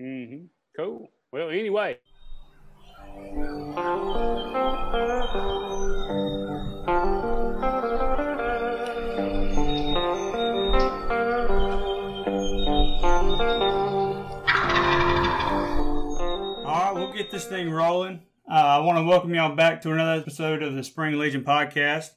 Mm-hmm. Cool. Well, anyway. Alright, we'll get this thing rolling. Uh, I want to welcome y'all back to another episode of the Spring Legion podcast.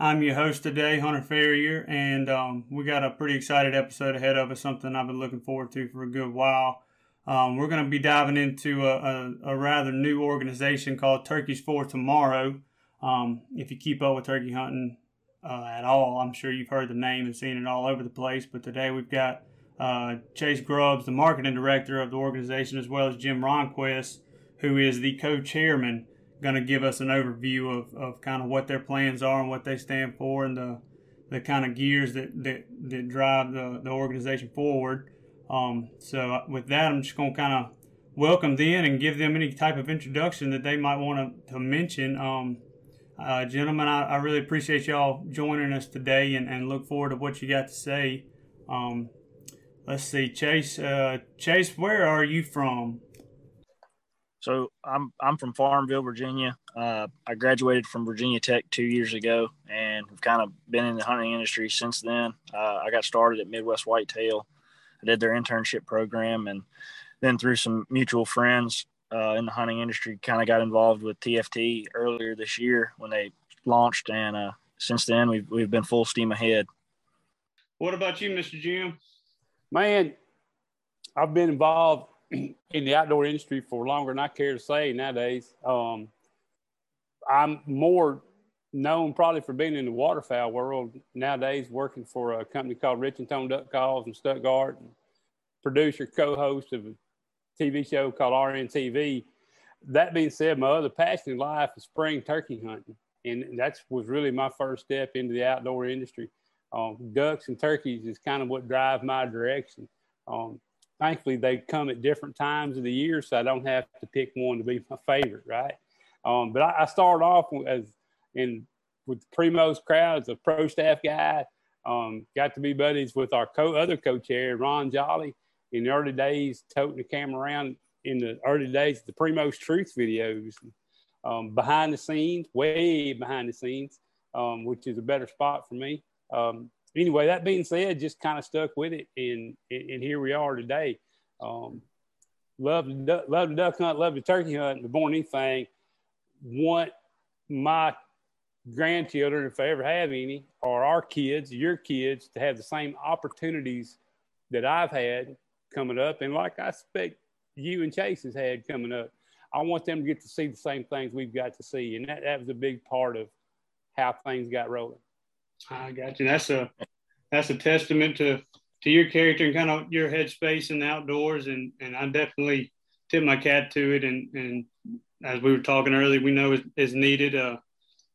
I'm your host today, Hunter Farrior, and um, we got a pretty excited episode ahead of us, something I've been looking forward to for a good while. Um, we're going to be diving into a, a, a, rather new organization called Turkeys for Tomorrow. Um, if you keep up with turkey hunting uh, at all, I'm sure you've heard the name and seen it all over the place. But today we've got uh, Chase Grubbs, the marketing director of the organization, as well as Jim Ronquest, who is the co-chairman, going to give us an overview of, of kind of what their plans are and what they stand for and the the kind of gears that that, that drive the, the organization forward. Um, so uh, with that, I'm just going to kind of welcome them and give them any type of introduction that they might want to, mention. Um, uh, gentlemen, I, I, really appreciate y'all joining us today and, and look forward to what you got to say. Um, let's see, Chase. Uh, Chase, where are you from? So I'm I'm from Farmville, Virginia. Uh, I graduated from Virginia Tech two years ago, and have kind of been in the hunting industry since then. Uh, I got started at Midwest Whitetail. I did their internship program, and then through some mutual friends uh, in the hunting industry, kind of got involved with TFT earlier this year when they launched, and uh, since then we've we've been full steam ahead. What about you, Mr. Jim? Man, I've been involved in the outdoor industry for longer than I care to say nowadays. Um, I'm more known probably for being in the waterfowl world nowadays, working for a company called Rich-N-Tone Duck Calls in Stuttgart, and producer, co-host of a TV show called RNTV. That being said, my other passion in life is spring turkey hunting, and that was really my first step into the outdoor industry. Um, ducks and turkeys is kind of what drive my direction. Um, thankfully they come at different times of the year, so I don't have to pick one to be my favorite, right? Um, but I, I, started off as in with the Primos crowd a pro staff guy. Um, got to be buddies with our co other co-chair Ron Jolly in the early days, toting the camera around in the early days the Primos Truth videos, um, behind the scenes, way behind the scenes, um, which is a better spot for me. Um, anyway, that being said, just kind of stuck with it, and and here we are today. Um, love love to duck hunt, love to turkey hunt, more than anything, want my grandchildren, if I ever have any, or our kids, your kids, to have the same opportunities that I've had coming up, and like I expect you and Chase has had coming up. I want them to get to see the same things we've got to see, and that, that was a big part of how things got rolling. I got you. That's a that's a testament to to your character and kind of your headspace the outdoors, and and I definitely tip my cap to it. And and as we were talking earlier, we know is, is needed. Uh,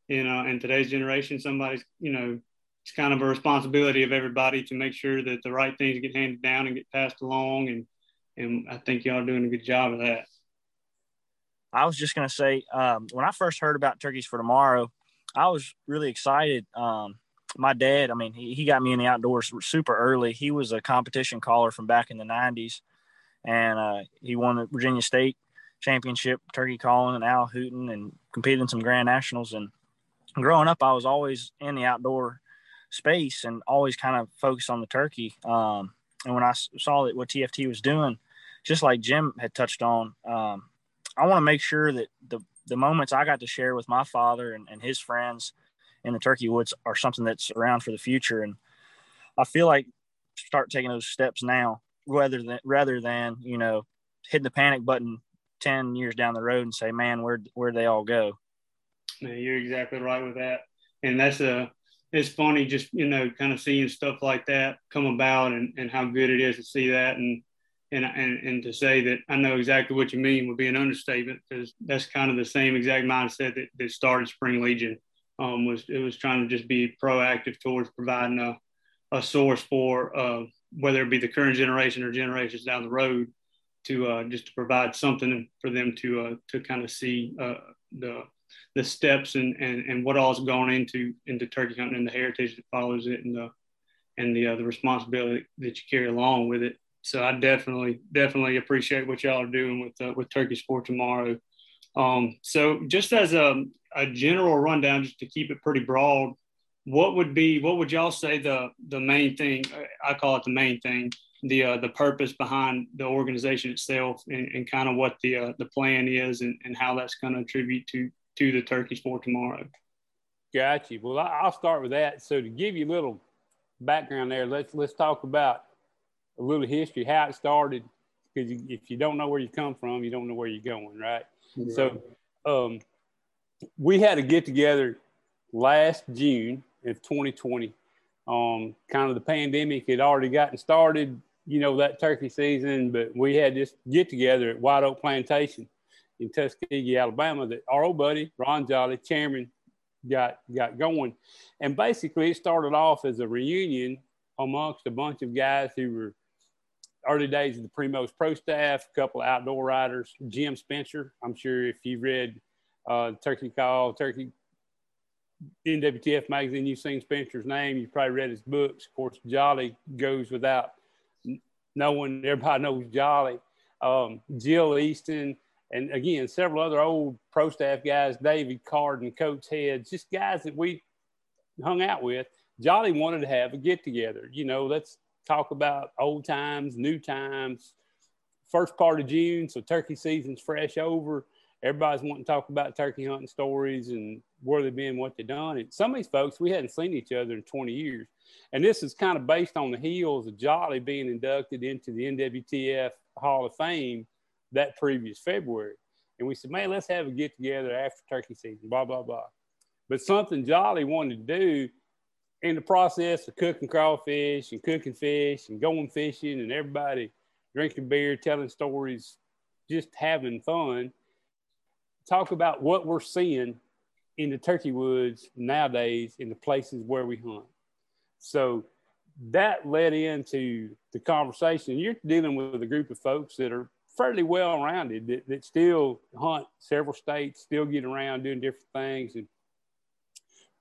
you know, in today's generation, somebody's you know it's kind of a responsibility of everybody to make sure that the right things get handed down and get passed along. And and I think y'all are doing a good job of that. I was just going to say, um, when I first heard about Turkeys for Tomorrow, I was really excited. Um, my dad, I mean, he, he got me in the outdoors super early. He was a competition caller from back in the 90s, and uh, he won the Virginia State championship turkey calling and owl hooting and competed in some grand nationals. And growing up, I was always in the outdoor space and always kind of focused on the turkey. Um, and when I saw that what TFT was doing, just like Jim had touched on, um, I want to make sure that the the moments I got to share with my father and, and his friends – in the turkey woods are something that's around for the future. And I feel like start taking those steps now rather than rather than you know hitting the panic button 10 years down the road and say man where where they all go yeah, you're exactly right with that. And that's a it's funny just you know kind of seeing stuff like that come about and, and how good it is to see that. And and, and and to say that I know exactly what you mean would be an understatement because that's kind of the same exact mindset that, that started Spring Legion. Um, was it was trying to just be proactive towards providing a, a source for uh, whether it be the current generation or generations down the road to uh, just to provide something for them to uh, to kind of see uh, the the steps and, and, and what all's gone into into turkey hunting and the heritage that follows it and the and the uh, the responsibility that you carry along with it so I definitely definitely appreciate what y'all are doing with uh, with Turkeys for Tomorrow. Um, so just as a, a general rundown, just to keep it pretty broad, what would be what would y'all say the the main thing? I call it the main thing, the uh, the purpose behind the organization itself, and, and kind of what the uh, the plan is, and, and how that's going to attribute to to the Turkeys for Tomorrow. Got you. Well, I'll start with that. So to give you a little background there, let's let's talk about a little history, how it started. Because if you don't know where you come from, you don't know where you're going, right? Yeah. So um, we had a get together last June of 2020. Um, kind of the pandemic had already gotten started, you know, that turkey season, but we had this get together at White Oak Plantation in Tuskegee, Alabama, that our old buddy, Ron Jolly, chairman, got, got going. And basically, it started off as a reunion amongst a bunch of guys who were early days of the Primos Pro staff, a couple of outdoor riders, Jim Spencer. I'm sure if you read uh, Turkey Call, Turkey NWTF magazine, you've seen Spencer's name. You've probably read his books. Of course, Jolly goes without knowing. Everybody knows Jolly. Um, Jill Easton, and again, several other old pro staff guys, David Carden, Coach Head, just guys that we hung out with. Jolly wanted to have a get together. You know, let's talk about old times, new times. First part of June, so turkey season's fresh over. Everybody's wanting to talk about turkey hunting stories and where they've been, what they've done. And some of these folks, we hadn't seen each other in 20 years. And this is kind of based on the heels of Jolly being inducted into the NWTF Hall of Fame that previous February. And we said, man, let's have a get together after turkey season, blah, blah, blah. But something Jolly wanted to do in the process of cooking crawfish and cooking fish and going fishing and everybody drinking beer, telling stories, just having fun, talk about what we're seeing in the turkey woods nowadays in the places where we hunt. So that led into the conversation. You're dealing with a group of folks that are fairly well rounded that, that still hunt several states, still get around doing different things, and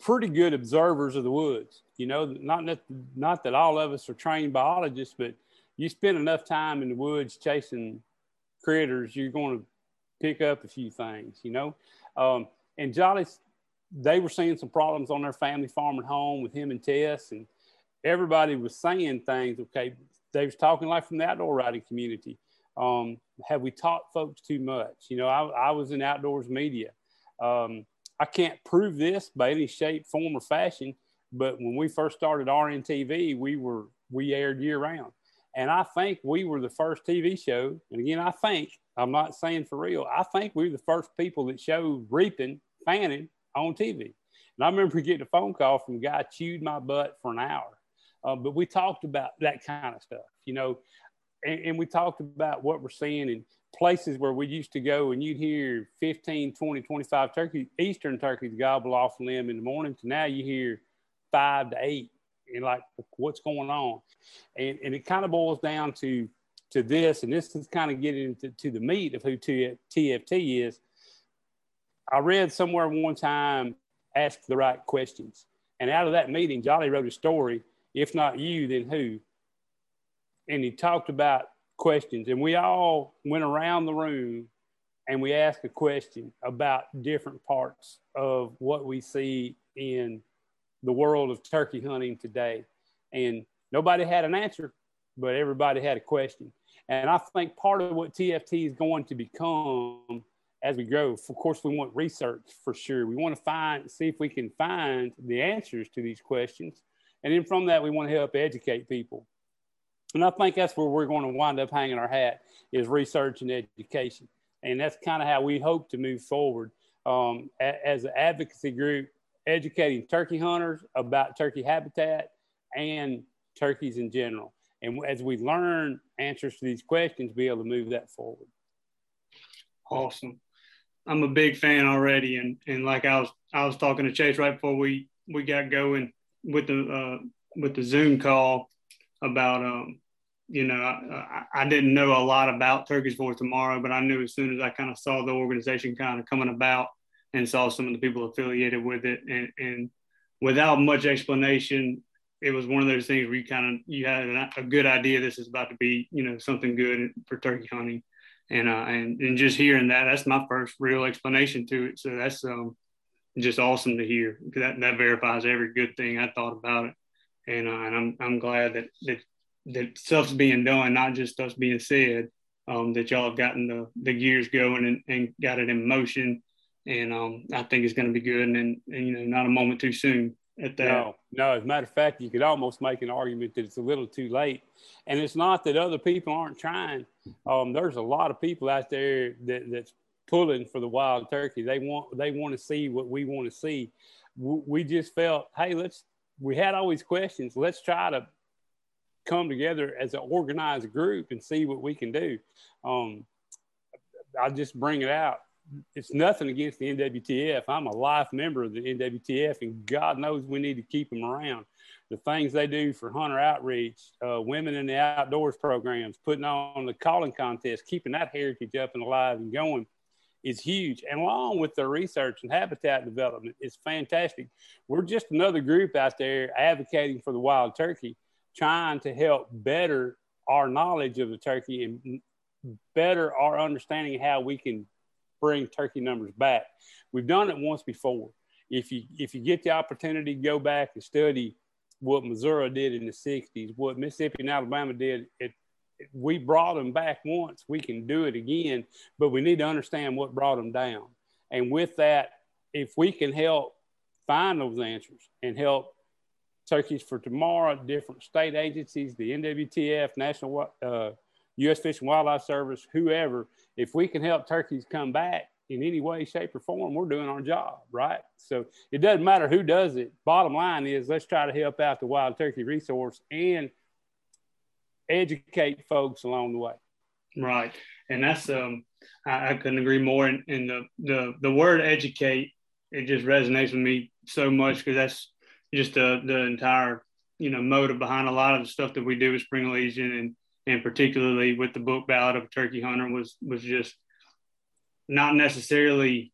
pretty good observers of the woods. You know, not that, not that all of us are trained biologists, but you spend enough time in the woods chasing critters, you're going to pick up a few things. You know, um, and Jolly, they were seeing some problems on their family farm at home with him and Tess, and everybody was saying things. Okay, they was talking like from the outdoor riding community. Um, have we taught folks too much? You know, I, I was in outdoors media. Um, I can't prove this by any shape, form, or fashion, but when we first started RNTV, we were we aired year round, and I think we were the first TV show. And again, I think I'm not saying for real. I think we were the first people that showed reaping, fanning on TV. And I remember getting a phone call from a guy chewed my butt for an hour. Uh, but we talked about that kind of stuff, you know, and, and, we talked about what we're seeing in places where we used to go and you'd hear 15, 20, 25 turkey, Eastern turkeys gobble off limb in the morning to now you hear five to eight and like what's going on. And, and it kind of boils down to, to this, and this is kind of getting into to the meat of who TFT is. I read somewhere one time, ask the right questions. And out of that meeting, Jolly wrote a story. If not you, then who? And he talked about questions. And we all went around the room and we asked a question about different parts of what we see in the world of turkey hunting today. And nobody had an answer, but everybody had a question. And I think part of what TFT is going to become as we grow, of course, we want research for sure. We want to find, see if we can find the answers to these questions. And then from that, we want to help educate people. And I think that's where we're going to wind up hanging our hat is research and education. And that's kind of how we hope to move forward um, as an advocacy group, educating turkey hunters about turkey habitat and turkeys in general. And as we learn answers to these questions, be able to move that forward. Awesome. I'm a big fan already, and and like I was I was talking to Chase right before we we got going with the uh, with the Zoom call about um you know I, I didn't know a lot about Turkeys for Tomorrow, but I knew as soon as I kind of saw the organization kind of coming about and saw some of the people affiliated with it, and and without much explanation, it was one of those things where you kind of you had a good idea this is about to be you know something good for turkey hunting, and uh, and and just hearing that that's my first real explanation to it. So that's um just awesome to hear. That that verifies every good thing I thought about it, and uh, and I'm I'm glad that that that stuff's being done, not just stuff's being said. Um, that y'all have gotten the the gears going and, and got it in motion, and um, I think it's going to be good, and, and you know not a moment too soon at that. No, no. As a matter of fact, you could almost make an argument that it's a little too late. And it's not that other people aren't trying. Um, there's a lot of people out there that, that's pulling for the wild turkey. They want they want to see what we want to see. We just felt, hey, let's. We had all these questions. Let's try to come together as an organized group and see what we can do. Um, I'll just bring it out it's nothing against the NWTF. I'm a life member of the NWTF, and God knows we need to keep them around. The things they do for hunter outreach, uh, women in the outdoors programs, putting on the calling contest, keeping that heritage up and alive and going is huge. And along with the research and habitat development, it's fantastic. We're just another group out there advocating for the wild turkey, trying to help better our knowledge of the turkey and better our understanding of how we can bring turkey numbers back. We've done it once before. If you if you get the opportunity to go back and study what Missouri did in the 60s, what Mississippi and Alabama did, it, we brought them back once. We can do it again, but we need to understand what brought them down. And with that, if we can help find those answers and help turkeys for tomorrow, different state agencies, the NWTF, National uh, U.S. Fish and Wildlife Service, whoever, if we can help turkeys come back in any way, shape, or form, we're doing our job, right? So it doesn't matter who does it. Bottom line is let's try to help out the wild turkey resource and educate folks along the way. Right. And that's um I, I couldn't agree more. And, and the, the the word educate, it just resonates with me so much because that's just the the entire, you know, motive behind a lot of the stuff that we do with Spring Legion and and particularly with the book Ballad of a Turkey Hunter was was just not necessarily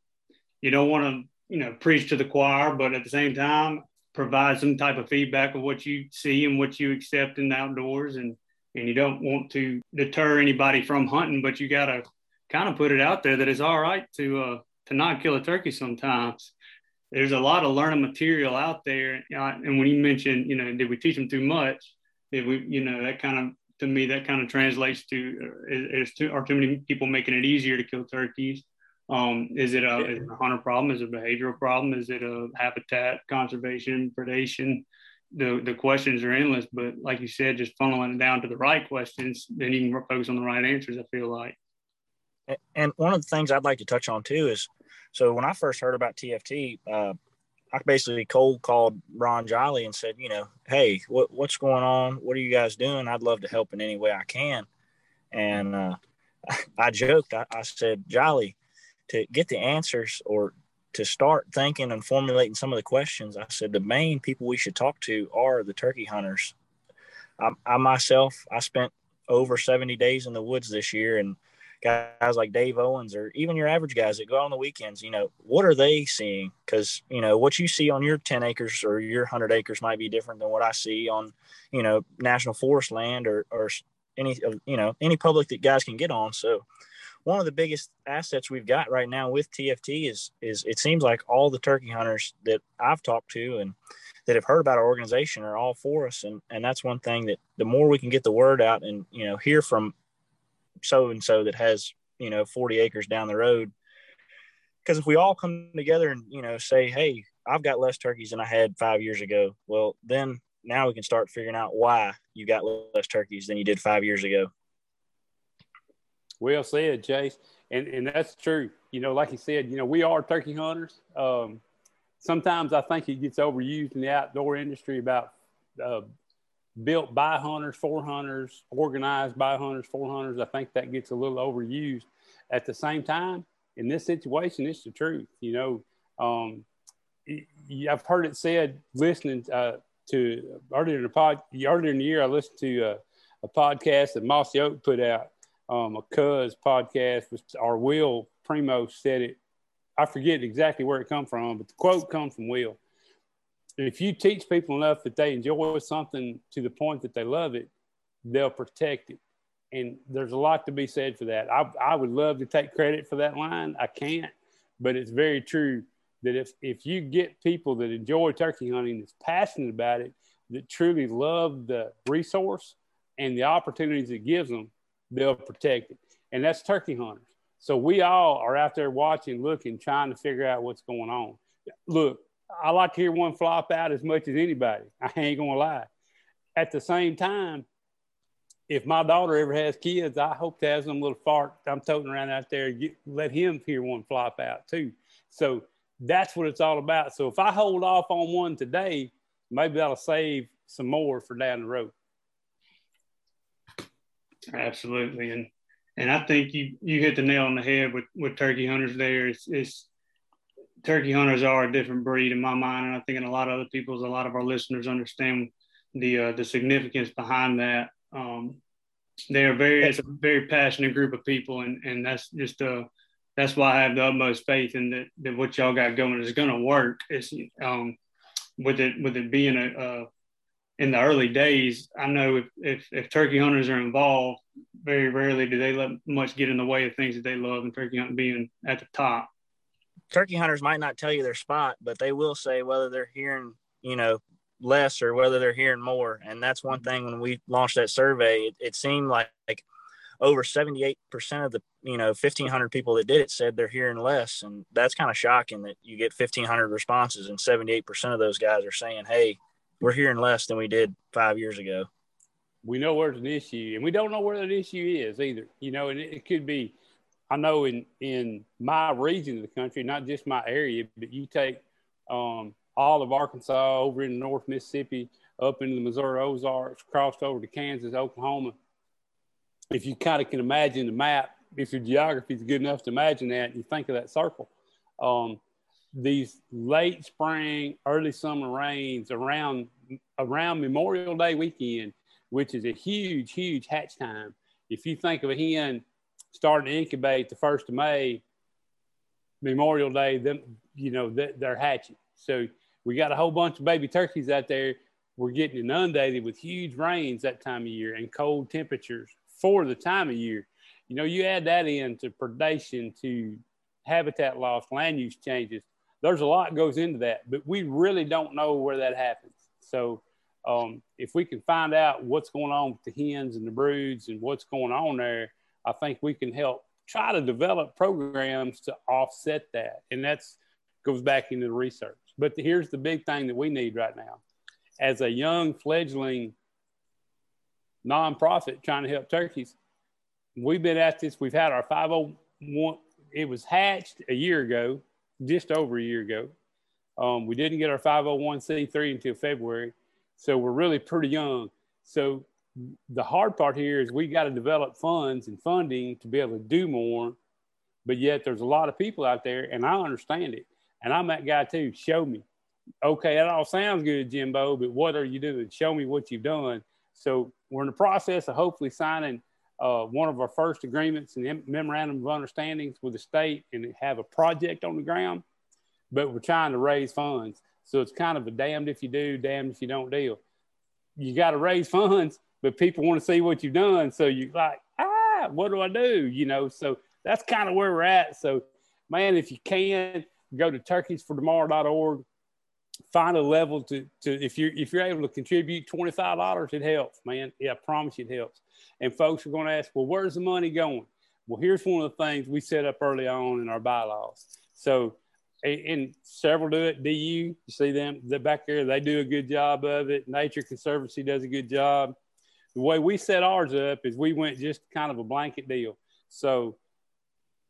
you don't want to you know preach to the choir, but at the same time provide some type of feedback of what you see and what you accept in the outdoors and and you don't want to deter anybody from hunting, but you got to kind of put it out there that it's all right to uh, to not kill a turkey sometimes. There's a lot of learning material out there, and when you mentioned, you know, did we teach them too much? Did we, you know, that kind of to me, that kind of translates to uh, is too, are too many people making it easier to kill turkeys? Um, is, it a, is it a hunter problem? Is it a behavioral problem? Is it a habitat conservation, predation? The, the questions are endless, but like you said, just funneling it down to the right questions, then you can focus on the right answers. I feel like. And one of the things I'd like to touch on too is, so when I first heard about TFT, uh, I basically cold called Ron Jolly and said, you know, hey, what, what's going on? What are you guys doing? I'd love to help in any way I can. And uh, I joked, I, I said, Jolly, to get the answers or to start thinking and formulating some of the questions, I said the main people we should talk to are the turkey hunters. I, I myself, I spent over 70 days in the woods this year and guys like Dave Owens or even your average guys that go out on the weekends, you know, what are they seeing? Because, you know, what you see on your 10 acres or your 100 acres might be different than what I see on, you know, national forest land or, or any, uh, you know, any public that guys can get on. So, one of the biggest assets we've got right now with TFT is is it seems like all the turkey hunters that I've talked to and that have heard about our organization are all for us and and that's one thing that the more we can get the word out and you know hear from so and so that has you know 40 acres down the road. Because if we all come together and you know say hey i've got less turkeys than i had five years ago well then now we can start figuring out why you got less turkeys than you did five years ago. Well said chase and and that's true. You know like you said you know we are turkey hunters. Um, sometimes i think it gets overused in the outdoor industry about uh, built by hunters for hunters, organized by hunters for hunters. I think that gets a little overused. At the same time, in this situation, it's the truth. You know, um, I've heard it said listening uh, to earlier in the pod earlier in the year. I listened to a, a podcast that Mossy Oak put out, um, a Cuz podcast. Our Will Primos said it. I forget exactly where it come from, but the quote comes from Will. If you teach people enough that they enjoy something to the point that they love it, they'll protect it. And there's a lot to be said for that. I, I would love to take credit for that line. I can't, but it's very true that if, if you get people that enjoy turkey hunting, that's passionate about it, that truly love the resource and the opportunities it gives them, they'll protect it. And that's turkey hunters. So we all are out there watching, looking, trying to figure out what's going on. Look, I like to hear one flop out as much as anybody. I ain't gonna lie. At the same time, if my daughter ever has kids, I hope to have some little fart I'm toting around out there. Get, let him hear one flop out too. So that's what it's all about. So if I hold off on one today, maybe that'll save some more for down the road. Absolutely, and and I think you you hit the nail on the head with with turkey hunters. There, it's, it's turkey hunters are a different breed in my mind, and I think in a lot of other people's, a lot of our listeners understand the uh, the significance behind that. Um, they are very it's a very passionate group of people, and and that's just uh that's why I have the utmost faith in that, that what y'all got going is going to work. It's um with it with it being a, a in the early days, I know if, if, if turkey hunters are involved, very rarely do they let much get in the way of things that they love, and turkey hunting being at the top. Turkey hunters might not tell you their spot, but they will say whether they're hearing, you know, less or whether they're hearing more. And that's one mm-hmm. thing when we launched that survey, it, it seemed like, like over 78% of the, you know, 1500 people that did it said they're hearing less. And that's kind of shocking that you get 1500 responses and 78% of those guys are saying, Hey, we're hearing less than we did five years ago. We know where's an issue, and we don't know where that issue is either. You know, and it, it could be. I know in in my region of the country, not just my area, but you take um, all of Arkansas over in North Mississippi, up into the Missouri Ozarks, crossed over to Kansas, Oklahoma. If you kind of can imagine the map, if your geography is good enough to imagine that, you think of that circle. Um, these late spring, early summer rains around around Memorial Day weekend, which is a huge, huge hatch time. If you think of a hen starting to incubate the first of May, Memorial Day, them you know they're hatching. So we got a whole bunch of baby turkeys out there. We're getting inundated with huge rains that time of year and cold temperatures for the time of year. You know, you add that in to predation, to habitat loss, land use changes there's a lot goes into that, but we really don't know where that happens. So um, if we can find out what's going on with the hens and the broods and what's going on there, I think we can help try to develop programs to offset that. And that's goes back into the research. But the, here's the big thing that we need right now. As a young fledgling nonprofit trying to help turkeys, we've been at this. We've had our 501. It was hatched a year ago just over a year ago. Um, we didn't get our 501c3 until February, so we're really pretty young. So the hard part here is we got to develop funds and funding to be able to do more. But yet there's a lot of people out there, and I understand it. And I'm that guy too. Show me. Okay, that all sounds good, Jimbo, but what are you doing? Show me what you've done. So we're in the process of hopefully signing uh, one of our first agreements and memorandum of understandings with the state and have a project on the ground, but we're trying to raise funds. So it's kind of a damned if you do, damned if you don't deal. You got to raise funds, but people want to see what you've done. So you're like, ah, what do I do? You know, so that's kind of where we're at. So, man, if you can, go to turkeysfortomorrow.org find a level to, to if you're if you're able to contribute $25 it helps man yeah i promise you it helps and folks are going to ask well where's the money going well here's one of the things we set up early on in our bylaws so and several do it DU you see them back there they do a good job of it nature conservancy does a good job the way we set ours up is we went just kind of a blanket deal so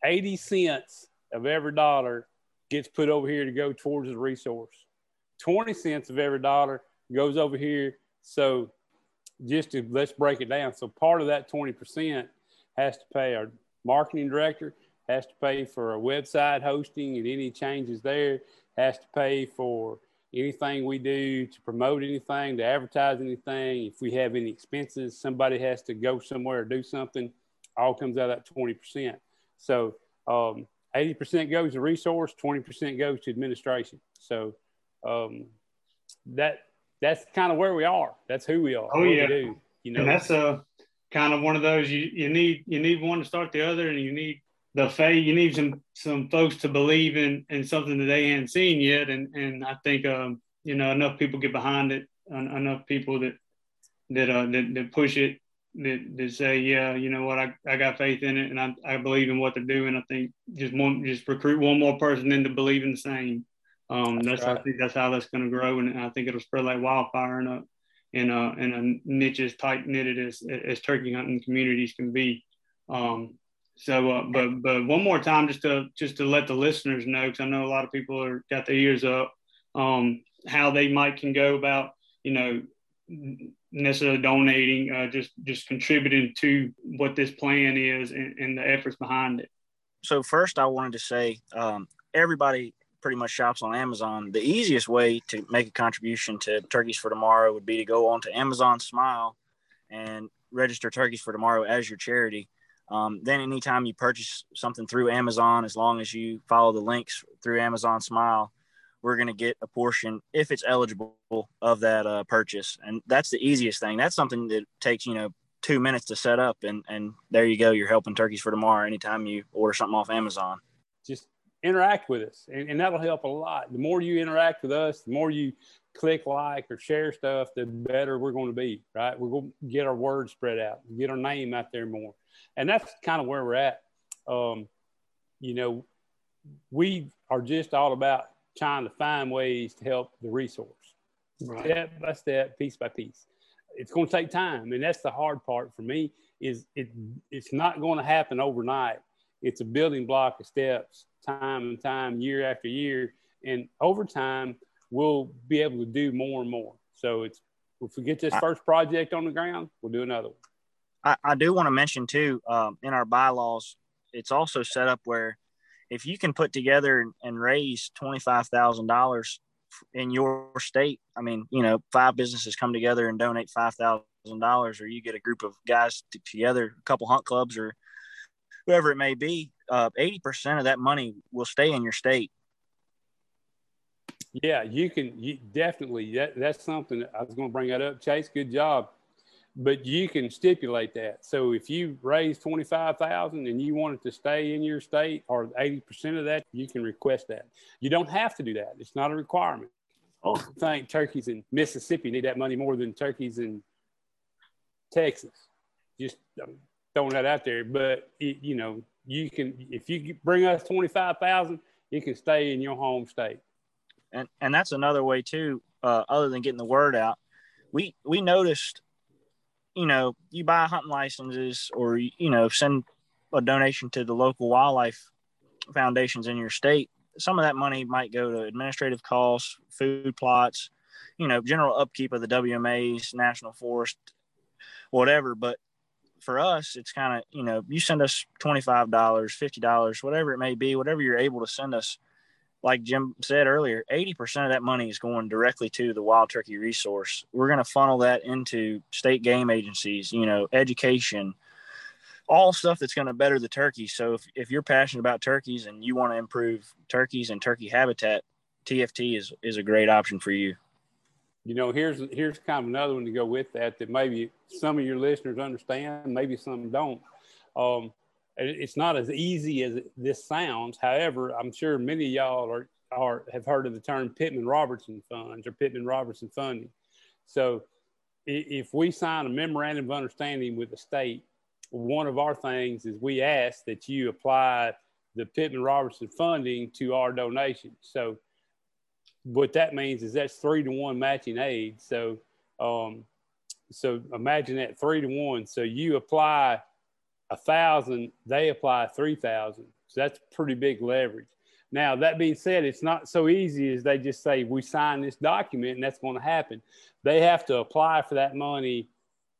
80 cents of every dollar gets put over here to go towards the resource 20 cents of every dollar goes over here. So just to let's break it down. So part of that 20% has to pay our marketing director, has to pay for our website hosting and any changes there, has to pay for anything we do to promote anything, to advertise anything. If we have any expenses, somebody has to go somewhere or do something, all comes out of that 20%. So um, 80% goes to resource, 20% goes to administration. So um, that that's kind of where we are. That's who we are. Oh yeah, do, you know, and that's a kind of one of those you you need you need one to start the other, and you need the faith. You need some some folks to believe in in something that they hadn't seen yet, and and I think um you know enough people get behind it, enough people that that uh that, that push it that, that say, yeah, you know what, I, I got faith in it and I, I believe in what they're doing. I think just one, just recruit one more person into believing the same. Um, that's, that's right. I think that's how that's going to grow, and I think it'll spread like wildfire in a in a in a niche as tight knitted as as turkey hunting communities can be. Um, so, uh, but but one more time, just to just to let the listeners know, because I know a lot of people are got their ears up, um, how they might can go about, you know, necessarily donating, uh, just just contributing to what this plan is and, and, the efforts behind it. So first, I wanted to say um, everybody pretty much shops on Amazon. The easiest way to make a contribution to Turkeys for Tomorrow would be to go on to Amazon Smile and register Turkeys for Tomorrow as your charity. Um, then, anytime you purchase something through Amazon, as long as you follow the links through Amazon Smile, we're going to get a portion if it's eligible of that uh, purchase. And that's the easiest thing. That's something that takes you know two minutes to set up and and there you go. You're helping turkeys for tomorrow anytime you order something off amazon. Just interact with us and, and that'll help a lot. The more you interact with us the more you click like or share stuff the better we're going to be right we're going to get our word spread out get our name out there more and that's kind of where we're at um, you know we are just all about trying to find ways to help the resource right. step by step, piece by piece. It's going to take time, and that's the hard part for me. Is it? It's not going to happen overnight. It's a building block of steps, time and time, year after year, and over time, we'll be able to do more and more. So it's if we get this first project on the ground, we'll do another one. I, I do want to mention too, um, in our bylaws, it's also set up where if you can put together and raise $25,000 in your state, I mean, you know, five businesses come together and donate $5,000 or you get a group of guys together, a couple hunt clubs or whoever it may be, uh, 80% of that money will stay in your state. Yeah, you can you definitely that, that's something I was going to bring that up. Chase, good job but you can stipulate that. So if you raise twenty five thousand and you want it to stay in your state or eighty percent of that, you can request that. You don't have to do that. It's not a requirement. Oh. I think turkeys in Mississippi need that money more than turkeys in Texas. Just um, throwing that out there. But it, you know, you can if you bring us twenty five thousand, you can stay in your home state. And and that's another way too. Uh, other than getting the word out, we we noticed you know, you buy hunting licenses or, you know, send a donation to the local wildlife foundations in your state, some of that money might go to administrative costs, food plots, you know, general upkeep of the WMAs, national forest, whatever. But for us, it's kind of, you know, you send us $25, $50, whatever it may be, whatever you're able to send us like Jim said earlier, 80% of that money is going directly to the wild turkey resource. We're going to funnel that into state game agencies, you know, education, all stuff that's going to better the turkey. So if, if you're passionate about turkeys and you want to improve turkeys and turkey habitat, TFT is, is a great option for you. You know, here's here's kind of another one to go with that that maybe some of your listeners understand, maybe some don't. Um, it's not as easy as this sounds. However, I'm sure many of y'all are, are have heard of the term Pittman Robertson funds or Pittman Robertson funding. So if we sign a memorandum of understanding with the state, one of our things is we ask that you apply the Pittman Robertson funding to our donation. So what that means is that's three to one matching aid. So um, so imagine that three to one. So you apply a thousand, they apply 3,000. So that's pretty big leverage. Now, that being said, it's not so easy as they just say, we sign this document and that's going to happen. They have to apply for that money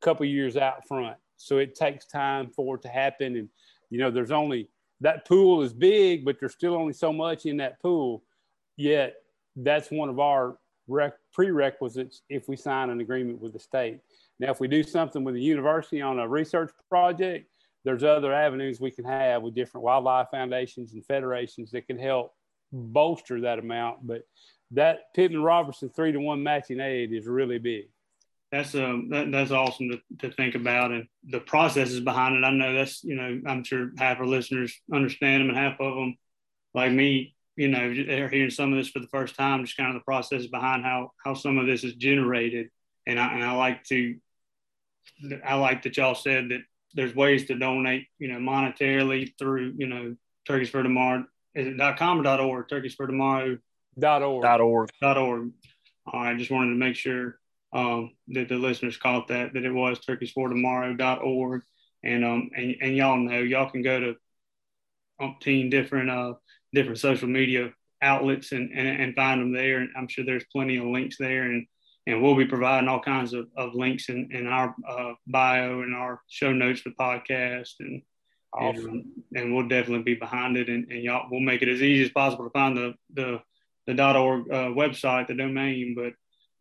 a couple years out front. So it takes time for it to happen. And, you know, there's only that pool is big, but there's still only so much in that pool. Yet that's one of our rec- prerequisites if we sign an agreement with the state. Now, if we do something with the university on a research project, there's other avenues we can have with different wildlife foundations and federations that can help bolster that amount. But that Pittman Robertson three to one matching aid is really big. That's um that, that's awesome to, to think about and the processes behind it. I know that's you know I'm sure half our listeners understand them and half of them, like me, you know, they're hearing some of this for the first time, just kind of the process behind how how some of this is generated. And I and I like to I like that y'all said that there's ways to donate, you know, monetarily through, you know, Turkeys for Tomorrow. Is it dot .com or dot .org? Turkeys for Tomorrow. Dot .org. Dot .org. Dot .org. All right, just wanted to make sure um, that the listeners caught that that it was Turkeys for Tomorrow dot .org. And um and, and y'all know y'all can go to umpteen different uh different social media outlets and, and, and find them there. And I'm sure there's plenty of links there. And and we'll be providing all kinds of, of links in, in our uh, bio and our show notes for the podcast and awesome. and, and, we'll definitely be behind it and, and y'all we'll make it as easy as possible to find the the the dot org uh, website the domain but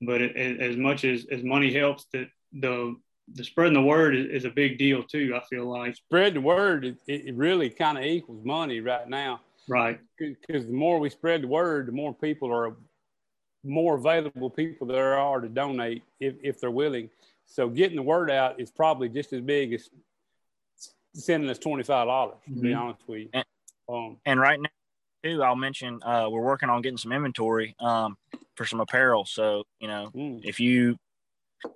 but it, it, as much as as money helps that the the spreading the word is, is, a big deal too i feel like. Spread the word it, it really kind of equals money right now. Right. Because the more we spread the word the more people are more available people there are to donate if, if they're willing. So getting the word out is probably just as big as sending us twenty five dollars. To mm-hmm. be honest with you. And, um, and, right now, too, I'll mention uh, we're working on getting some inventory um, for some apparel. So you know, mm. if you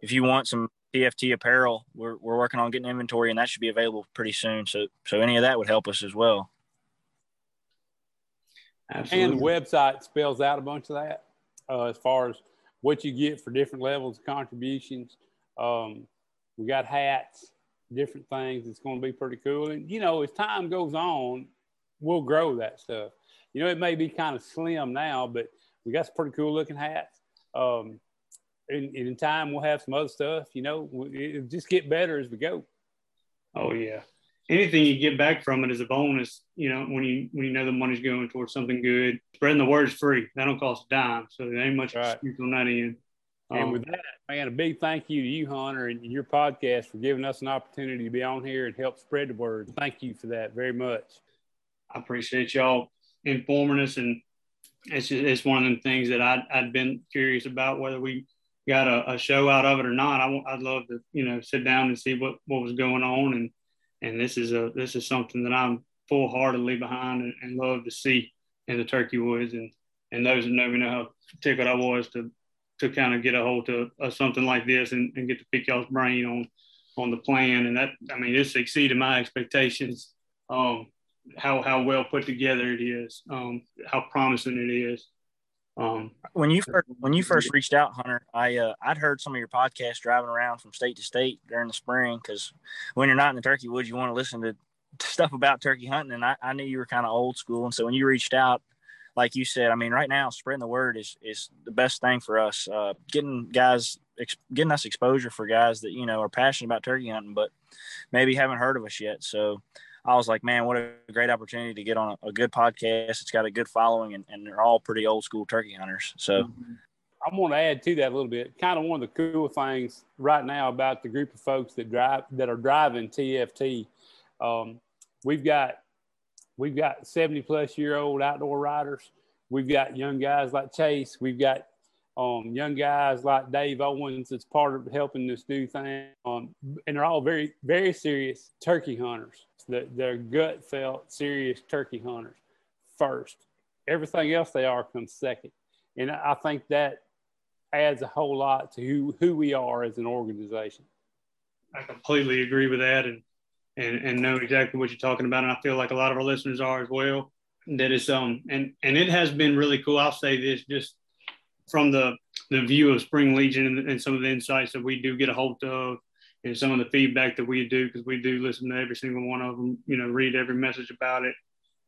if you want some TFT apparel, we're we're working on getting inventory, and that should be available pretty soon. So so any of that would help us as well. Absolutely. And the website spells out a bunch of that uh, as far as what you get for different levels of contributions. Um, we got hats, different things. It's going to be pretty cool. And, you know, as time goes on, we'll grow that stuff. You know, it may be kind of slim now, but we got some pretty cool looking hats. Um, and, and in time, we'll have some other stuff. You know, it'll just get better as we go. Oh, yeah anything you get back from it is a bonus. You know, when you when you know the money's going towards something good, spreading the word is free. That don't cost a dime, so there ain't much right. excuse on that end. And um, with that, man, a big thank you to you, Hunter, and your podcast for giving us an opportunity to be on here and help spread the word. Thank you for that very much. I appreciate y'all informing us, and it's just, it's one of them things that I'd, I'd been curious about whether we got a, a show out of it or not. I, I'd love to, you know, sit down and see what, what was going on and and this is a this is something that I'm full heartedly behind and, and, love to see in the turkey woods. And and those that know me know how tickled I was to to kind of get a hold of, of something like this and, and get to pick y'all's brain on on the plan. And that I mean this exceeded my expectations. Um, how how well put together it is, um, how promising it is. Um, when you first, when you first reached out, Hunter, I uh, I'd heard some of your podcasts driving around from state to state during the spring because when you're not in the turkey woods, you want to listen to stuff about turkey hunting, and I, I knew you were kind of old school, and so when you reached out, like you said, I mean, right now spreading the word is is the best thing for us. Uh, getting guys, ex- getting us exposure for guys that you know are passionate about turkey hunting, but maybe haven't heard of us yet. So I was like, man, what a great opportunity to get on a, a good podcast. It's got a good following, and, and, they're all pretty old school turkey hunters. So mm-hmm. I'm going to add to that a little bit. Kind of one of the cool things right now about the group of folks that drive that are driving TFT. Um, we've got we've got 70 plus year old outdoor riders. We've got young guys like Chase. We've got um, young guys like Dave Owens that's part of helping this new thing. Um, and they're all very, very serious turkey hunters that their gut felt serious turkey hunters first. Everything else they are comes second. And I think that adds a whole lot to who, who we are as an organization. I completely agree with that and, and, and know exactly what you're talking about. And I feel like a lot of our listeners are as well. That is um and and it has been really cool. I'll say this just from the the view of Spring Legion and, and some of the insights that we do get a hold of and some of the feedback that we do because we do listen to every single one of them you know read every message about it.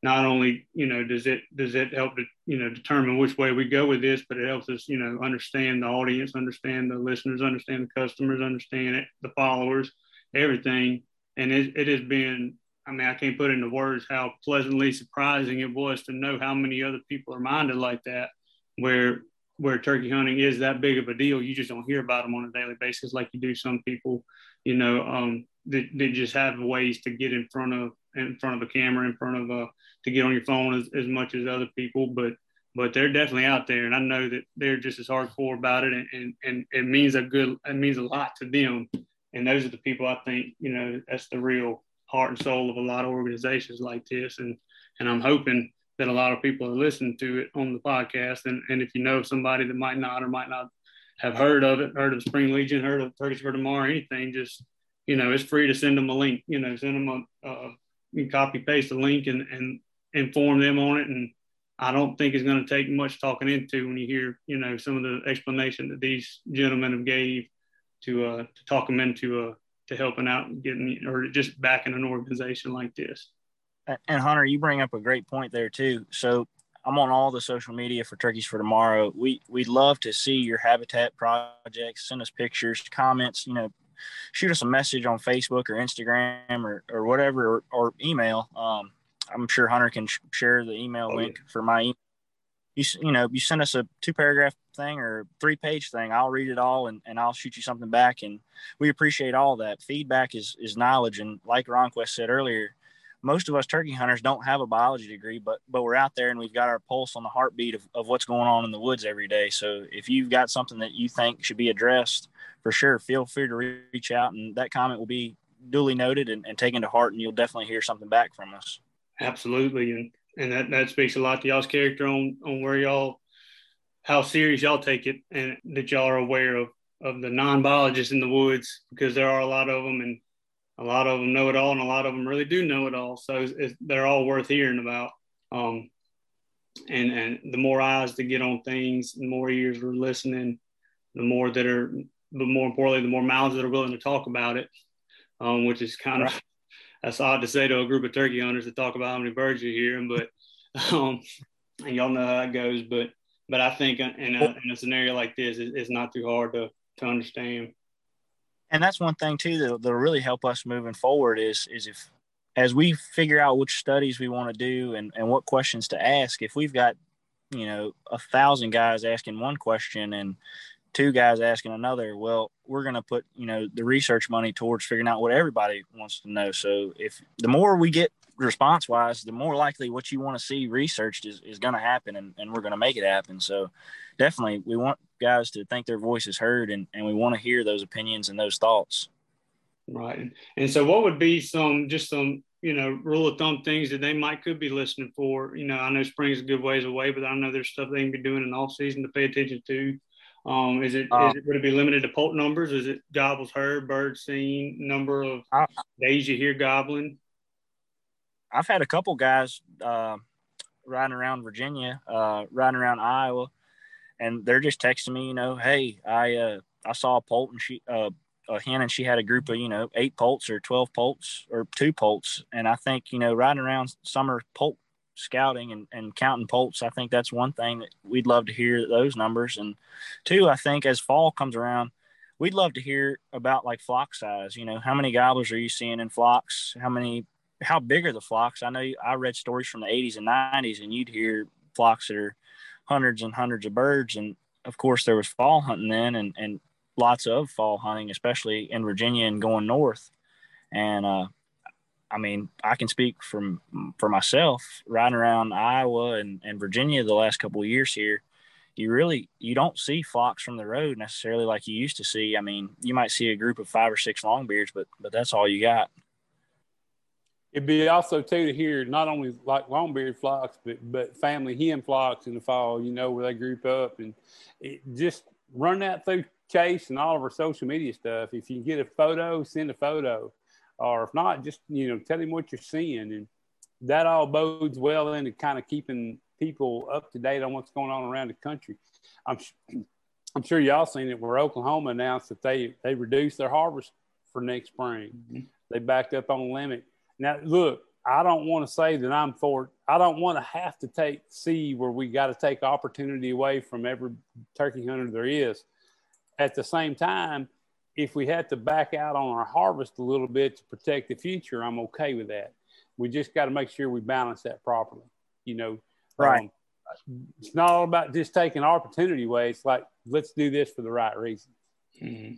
Not only you know does it does it help to you know determine which way we go with this but it helps us you know understand the audience understand the listeners understand the customers understand it the followers everything. And it, it has been i mean i can't put into words how pleasantly surprising it was to know how many other people are minded like that where where turkey hunting is that big of a deal, you just don't hear about them on a daily basis like you do some people. You know, um, they, they just have ways to get in front of in front of a camera, in front of a to get on your phone as, as much as other people. But but they're definitely out there, and I know that they're just as hardcore about it, and and, and it means a good, it means a lot to them. And those are the people I think you know that's the real heart and soul of a lot of organizations like this, and and I'm hoping that a lot of people are listening to it on the podcast. And and if you know somebody that might not or might not have heard of it, heard of Spring Legion, heard of Turkeys for Tomorrow, anything, just you know, it's free to send them a link. You know, send them a, copy paste the link and and inform them on it and I don't think it's going to take much talking into when you hear, you know, some of the explanation that these gentlemen have gave to uh, to talk them into uh, to helping out and getting or just backing an organization like this. And Hunter, you bring up a great point there too. So I'm on all the social media for Turkeys for Tomorrow. We we'd love to see your habitat projects. Send us pictures, comments. You know, shoot us a message on Facebook or Instagram or, or whatever, or, or email. Um, I'm sure Hunter can sh- share the email oh, link yeah. for my. Email. You you know you send us a two paragraph thing or three page thing. I'll read it all and, and I'll shoot you something back. And we appreciate all that. Feedback is is knowledge. And like Ronquest said earlier, most of us turkey hunters don't have a biology degree, but but we're out there and we've got our pulse on the heartbeat of, of what's going on in the woods every day. So if you've got something that you think should be addressed, for sure, feel free to reach out and that comment will be duly noted and, and taken to heart and you'll definitely hear something back from us. Absolutely, and and that, that speaks a lot to y'all's character on on where y'all how serious y'all take it, and that y'all are aware of of the non biologists in the woods because there are a lot of them, and a lot of them know it all, and a lot of them really do know it all. So it's, it's, they're all worth hearing about. Um, and and the more eyes to get on things, the more ears are listening, the more that are, but more importantly, the more mouths that are willing to talk about it, um, which is kind of that's odd to say to a group of turkey hunters to talk about how many birds you're hearing, but um, and y'all know how it goes. But but I think in a, in a scenario like this, it's not too hard to to understand. And that's one thing too that that'll really help us moving forward is is if as we figure out which studies we want to do and, and what questions to ask, if we've got, you know, a thousand guys asking one question and two guys asking another well we're going to put you know the research money towards figuring out what everybody wants to know. So if the more we get response wise the more likely what you want to see researched is, is going to happen and, and we're going to make it happen. So definitely we want guys to think their voice is heard and, and we want to hear those opinions and those thoughts right and so what would be some just some you know rule of thumb things that they might could be listening for you know i know spring's a good ways away but i know there's stuff they can be doing in off season to pay attention to um, is it uh, is it going to be limited to poult numbers? Is it gobbles heard, birds seen, number of I, days you hear gobbling? I've had a couple guys uh, riding around Virginia, uh, riding around Iowa, and they're just texting me, you know, hey, I uh, I saw a poult and she uh, a hen and she had a group of you know eight poults or twelve poults or two poults, and I think you know riding around summer poult scouting and, and counting poults. I think that's one thing that we'd love to hear those numbers. And two, I think as fall comes around, we'd love to hear about like flock size. You know, how many gobblers are you seeing in flocks? How many, how big are the flocks? I know you, I read stories from the 80s and 90s, and you'd hear flocks that are hundreds and hundreds of birds. And of course, there was fall hunting then, and, and lots of fall hunting, especially in Virginia and going north. And uh, I mean, I can speak from for myself. Riding around Iowa and, and Virginia the last couple of years here, you really you don't see flocks from the road necessarily like you used to see. I mean, you might see a group of five or six longbeards, but but that's all you got. It'd be also too to hear not only like longbeard flocks, but but family hen flocks in the fall. You know where they group up and it, just run that through Chase and all of our social media stuff. If you can get a photo, send a photo or if not, just you know, tell him what you're seeing, and that all bodes well into kind of keeping people up to date on what's going on around the country. I'm I'm sure y'all seen it where Oklahoma announced that they they reduced their harvest for next spring. Mm-hmm. They backed up on limit. Now, look, I don't want to say that I'm for. I don't want to have to take see where we got to take opportunity away from every turkey hunter there is. At the same time, if we had to back out on our harvest a little bit to protect the future, I'm okay with that. We just got to make sure we balance that properly. You know, right. Um, it's not all about just taking opportunity away. It's like let's do this for the right reasons. Mm-hmm.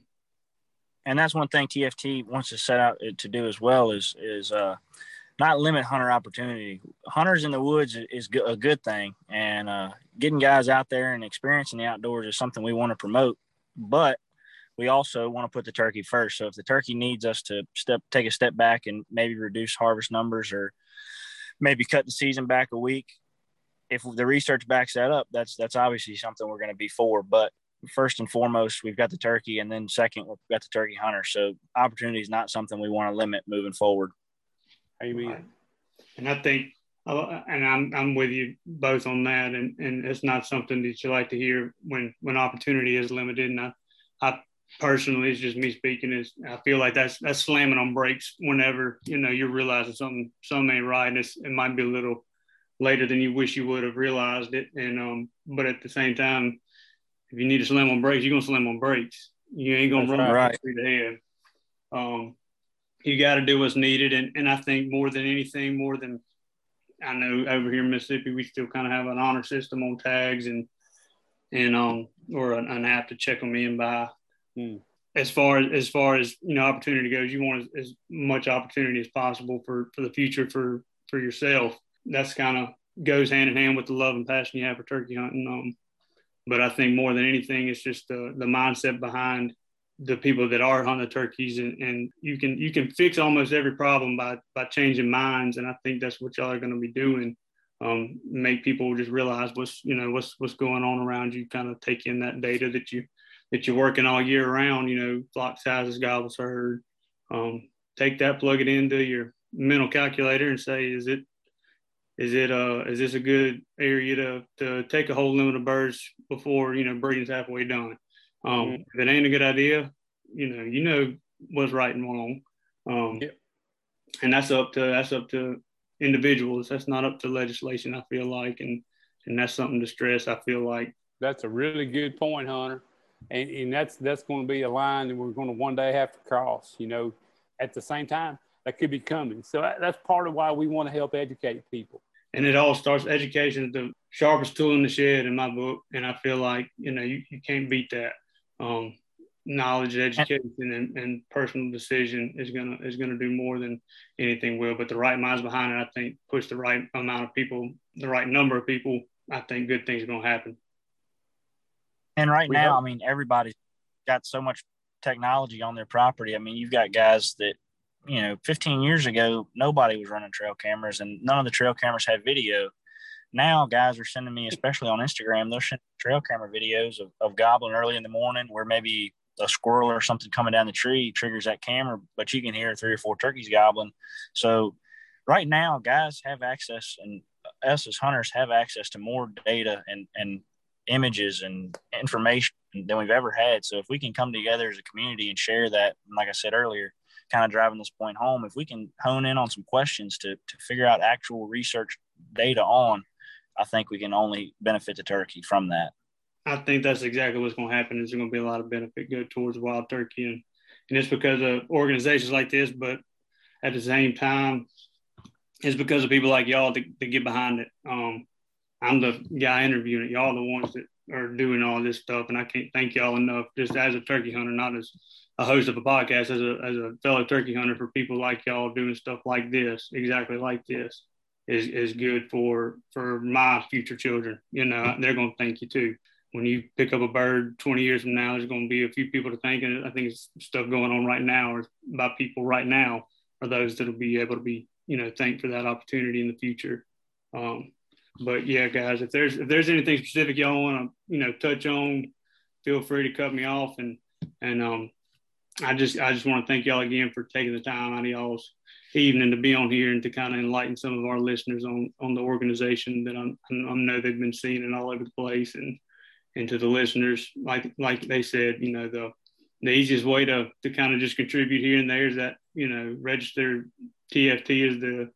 And that's one thing TFT wants to set out to do as well is is uh, not limit hunter opportunity. Hunters in the woods is a good thing, and uh, getting guys out there and experiencing the outdoors is something we want to promote. But we also want to put the turkey first. So if the turkey needs us to step take a step back and maybe reduce harvest numbers or maybe cut the season back a week, if the research backs that up, that's that's obviously something we're going to be for. But first and foremost, we've got the turkey, and then second, we've got the turkey hunter. So opportunity is not something we want to limit moving forward. Amen. And I think, and I'm I'm with you both on that, and and it's not something that you like to hear when when opportunity is limited. And I, I personally, it's just me speaking. Is I feel like that's that's slamming on brakes whenever you know you're realizing something something ain't right, and it might be a little later than you wish you would have realized it. And um, but at the same time, if you need to slam on brakes, you're gonna slam on brakes. You ain't gonna That's run right straight ahead. Um, you got to do what's needed, and and I think more than anything, more than I know over here in Mississippi, we still kind of have an honor system on tags and and um or an, an app to check them in by. Hmm. As far as as far as you know, opportunity goes, you want as, as much opportunity as possible for for the future for for yourself. That's kind of goes hand in hand with the love and passion you have for turkey hunting. Um, but I think more than anything, it's just the the mindset behind the people that are hunting turkeys, and, and you can you can fix almost every problem by by changing minds, and I think that's what y'all are going to be doing. Um, make people just realize what's you know what's what's going on around you. Kind of take in that data that you that you're working all year round. You know, flock sizes, gobbles heard. Um, take that, plug it into your mental calculator, and say, is it is it uh is this a good area to to take a whole limit of birds before you know breeding's halfway done? Um, mm-hmm. If it ain't a good idea, you know you know what's right and wrong. Um, yep. and that's up to that's up to individuals. That's not up to legislation. I feel like, and and that's something to stress. I feel like that's a really good point, Hunter. And, and that's that's going to be a line that we're going to one day have to cross. You know, at the same time, that could be coming. So that's part of why we want to help educate people and it all starts education is the sharpest tool in the shed in my book. And i feel like you know you, you can't beat that. Um, knowledge education and, and personal decision is gonna is gonna do more than anything will. But the right minds behind it i think push the right amount of people the right number of people i think good things are gonna happen. And right we now hope. i mean everybody's got so much technology on their property. I mean you've got guys that you know, 15 years ago, nobody was running trail cameras and none of the trail cameras had video. Now, guys are sending me, especially on Instagram, they're sending trail camera videos of, of gobbling early in the morning where maybe a squirrel or something coming down the tree triggers that camera, but you can hear three or four turkeys gobbling. So, right now, guys have access, and us as hunters have access to more data and, and images and information than we've ever had. So, if we can come together as a community and share that, like I said earlier, kind of driving this point home. If we can hone in on some questions to, to figure out actual research data on, I think we can only benefit the turkey from that. I think that's exactly what's going to happen. There's going to be a lot of benefit go towards wild turkey, and, and it's because of organizations like this. But at the same time, it's because of people like y'all that, that get behind it. Um, I'm the guy interviewing it. Y'all the ones that are doing all this stuff, and I can't thank y'all enough. Just as a turkey hunter, not as a host of a podcast as a, as a fellow turkey hunter for people like y'all doing stuff like this, exactly like this, is, is good for for my future children. You know, they're going to thank you too. When you pick up a bird 20 years from now, there's going to be a few people to thank. And I think it's stuff going on right now or by people right now are those that will be able to be, you know, thanked for that opportunity in the future. Um, but yeah, guys, if there's if there's anything specific y'all want to, you know, touch on, feel free to cut me off and and um, I just I just want to thank y'all again for taking the time out of y'all's evening to be on here and to kind of enlighten some of our listeners on on the organization that I'm, I know they've been seeing it all over the place and and to the listeners like like they said you know the the easiest way to to kind of just contribute here and there is that you know register TFT as the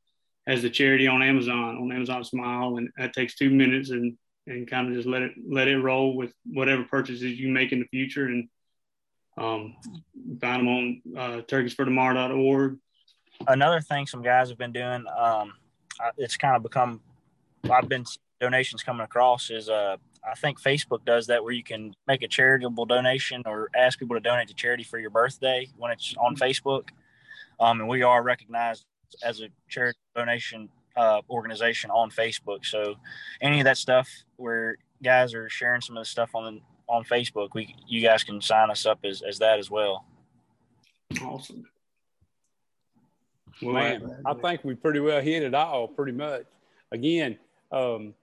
as the charity on Amazon on Amazon Smile and that takes two minutes and and kind of just let it let it roll with whatever purchases you make in the future and um, find them on uh, turkeysfortomorrow.org. Another thing some guys have been doing, um, it's kind of become, I've been donations coming across is uh, I think Facebook does that where you can make a charitable donation or ask people to donate to charity for your birthday when it's on Facebook. Um, and we are recognized as a charity donation uh, organization on Facebook. So any of that stuff where guys are sharing some of the stuff on on Facebook, we you guys can sign us up as, as that as well. Awesome. Well, Man, I think we pretty well hit it all, pretty much. Again, um,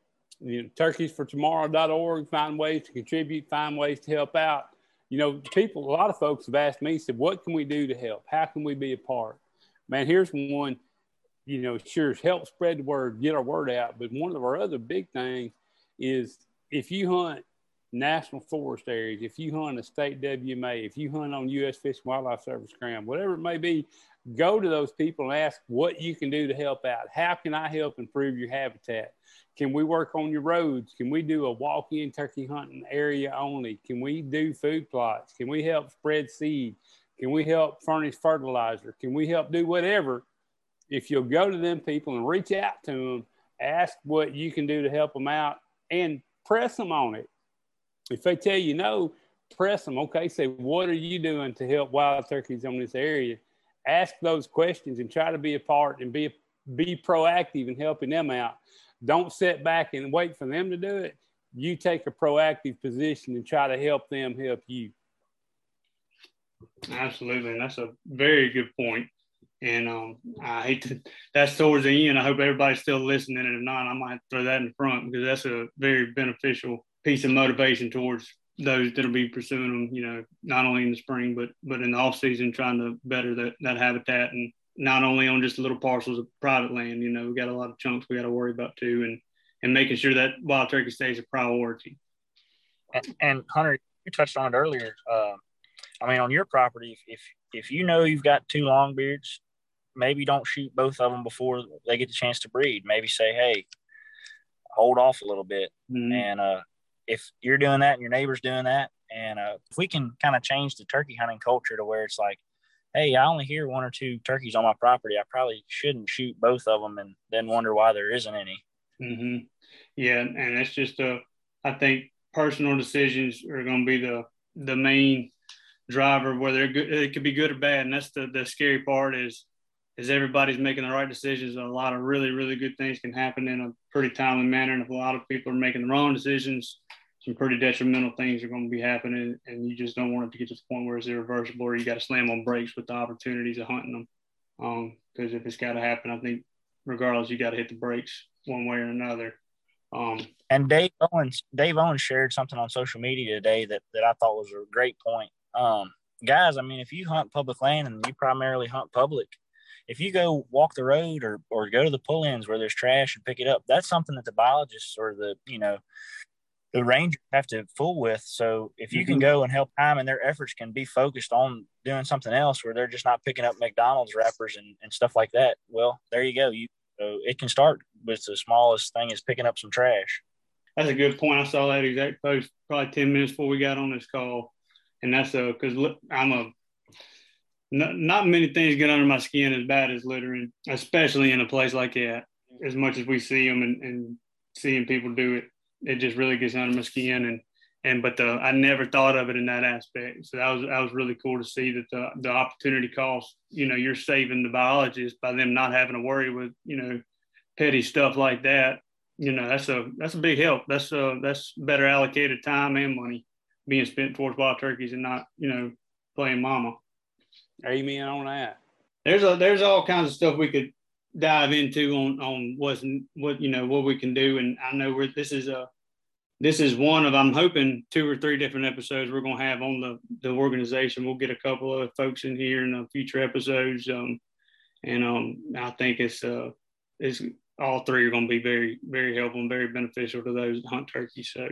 you know, turkeysfortomorrow.org, find ways to contribute, find ways to help out. You know, people, a lot of folks have asked me, said, what can we do to help? How can we be a part? Man, here's one, you know, sure, help spread the word, get our word out. But one of our other big things is if you hunt national forest areas, if you hunt a state WMA, if you hunt on U.S. Fish and Wildlife Service ground, whatever it may be, go to those people and ask what you can do to help out. How can I help improve your habitat? Can we work on your roads? Can we do a walk in turkey hunting area only? Can we do food plots? Can we help spread seed? Can we help furnish fertilizer? Can we help do whatever? If you'll go to them people and reach out to them, ask what you can do to help them out and press them on it. If they tell you no, press them. Okay, say, what are you doing to help wild turkeys on this area? Ask those questions and try to be a part and be be proactive in helping them out. Don't sit back and wait for them to do it. You take a proactive position and try to help them help you. Absolutely. And that's a very good point. And um, I hate to, that's towards the end. I hope everybody's still listening. And if not, I might throw that in front because that's a very beneficial piece of motivation towards those that'll be pursuing them, you know, not only in the spring, but, but in the off season, trying to better that, that habitat and not only on just little parcels of private land. You know, we got a lot of chunks we got to worry about too, and and making sure that wild turkey stays a priority. And, and Hunter, you touched on it earlier. Uh, I mean, on your property, if, if if you know you've got two longbeards, maybe don't shoot both of them before they get the chance to breed. Maybe say, hey, hold off a little bit, mm-hmm. and uh, if you're doing that and your neighbor's doing that, and uh, if we can kind of change the turkey hunting culture to where it's like, hey, I only hear one or two turkeys on my property. I probably shouldn't shoot both of them and then wonder why there isn't any. Mm-hmm. Yeah, and it's just a. I think personal decisions are going to be the the main driver. Whether it could be good or bad, and that's the the scary part is is everybody's making the right decisions. A lot of really really good things can happen in a pretty timely manner, and if a lot of people are making the wrong decisions, some pretty detrimental things are going to be happening, and you just don't want it to get to the point where it's irreversible, or you got to slam on brakes with the opportunities of hunting them. Because um, if it's got to happen, I think regardless, you got to hit the brakes one way or another. Um, and Dave Owens, Dave Owens shared something on social media today that that I thought was a great point. Um, guys, I mean, if you hunt public land and you primarily hunt public, if you go walk the road or or go to the pull-ins where there's trash and pick it up, that's something that the biologists or the you know the Rangers have to fool with. So if you mm-hmm. can go and help time and their efforts can be focused on doing something else where they're just not picking up McDonald's wrappers and, and stuff like that, well, there you go. You so it can start with the smallest thing is picking up some trash. That's a good point. I saw that exact post probably 10 minutes before we got on this call. And that's a, cause look, I'm a, not, not many things get under my skin as bad as littering, especially in a place like that. As much as we see them and, and seeing people do it, it just really gets under my skin and and but the, I never thought of it in that aspect. So that was that was really cool to see that the the opportunity cost. You know, you're saving the biologists by them not having to worry with you know petty stuff like that. You know, that's a that's a big help. That's a that's better allocated time and money being spent towards wild turkeys and not you know playing mama. Amen on that. There's a there's all kinds of stuff we could dive into on on what's what you know what we can do. And I know we're this is a this is one of I'm hoping two or three different episodes we're going to have on the the organization. We'll get a couple of folks in here in the future episodes, um, and um, I think it's uh it's all three are going to be very very helpful and very beneficial to those that hunt turkey. So,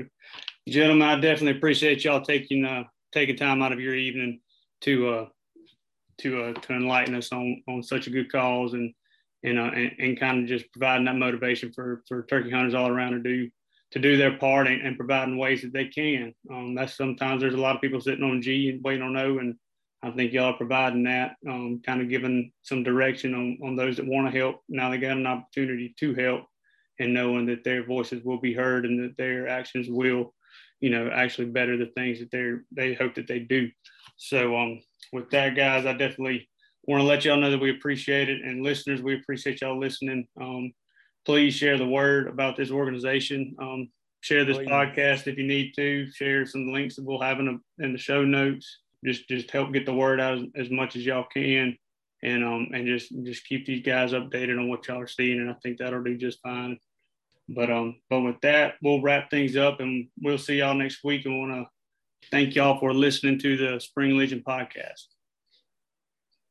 gentlemen, I definitely appreciate y'all taking uh taking time out of your evening to uh to uh to enlighten us on on such a good cause and and, and, and kind of just providing that motivation for, for turkey hunters all around to do to do their part and, and providing ways that they can. Um, that's sometimes there's a lot of people sitting on G and waiting on O, and I think y'all are providing that, um, kind of giving some direction on, on those that want to help. Now they got an opportunity to help, and knowing that their voices will be heard and that their actions will, you know, actually better the things that they they hope that they do. So um, with that, guys, I definitely want to let y'all know that we appreciate it. And listeners, we appreciate y'all listening. Um, please share the word about this organization. Um, share this please. podcast if you need to. Share some links that we'll have in, a, in the show notes. Just just help get the word out as, as much as y'all can, and um and just just keep these guys updated on what y'all are seeing. And I think that'll do just fine. But um but with that, we'll wrap things up, and we'll see y'all next week. And want to thank y'all for listening to the Spring Legion podcast.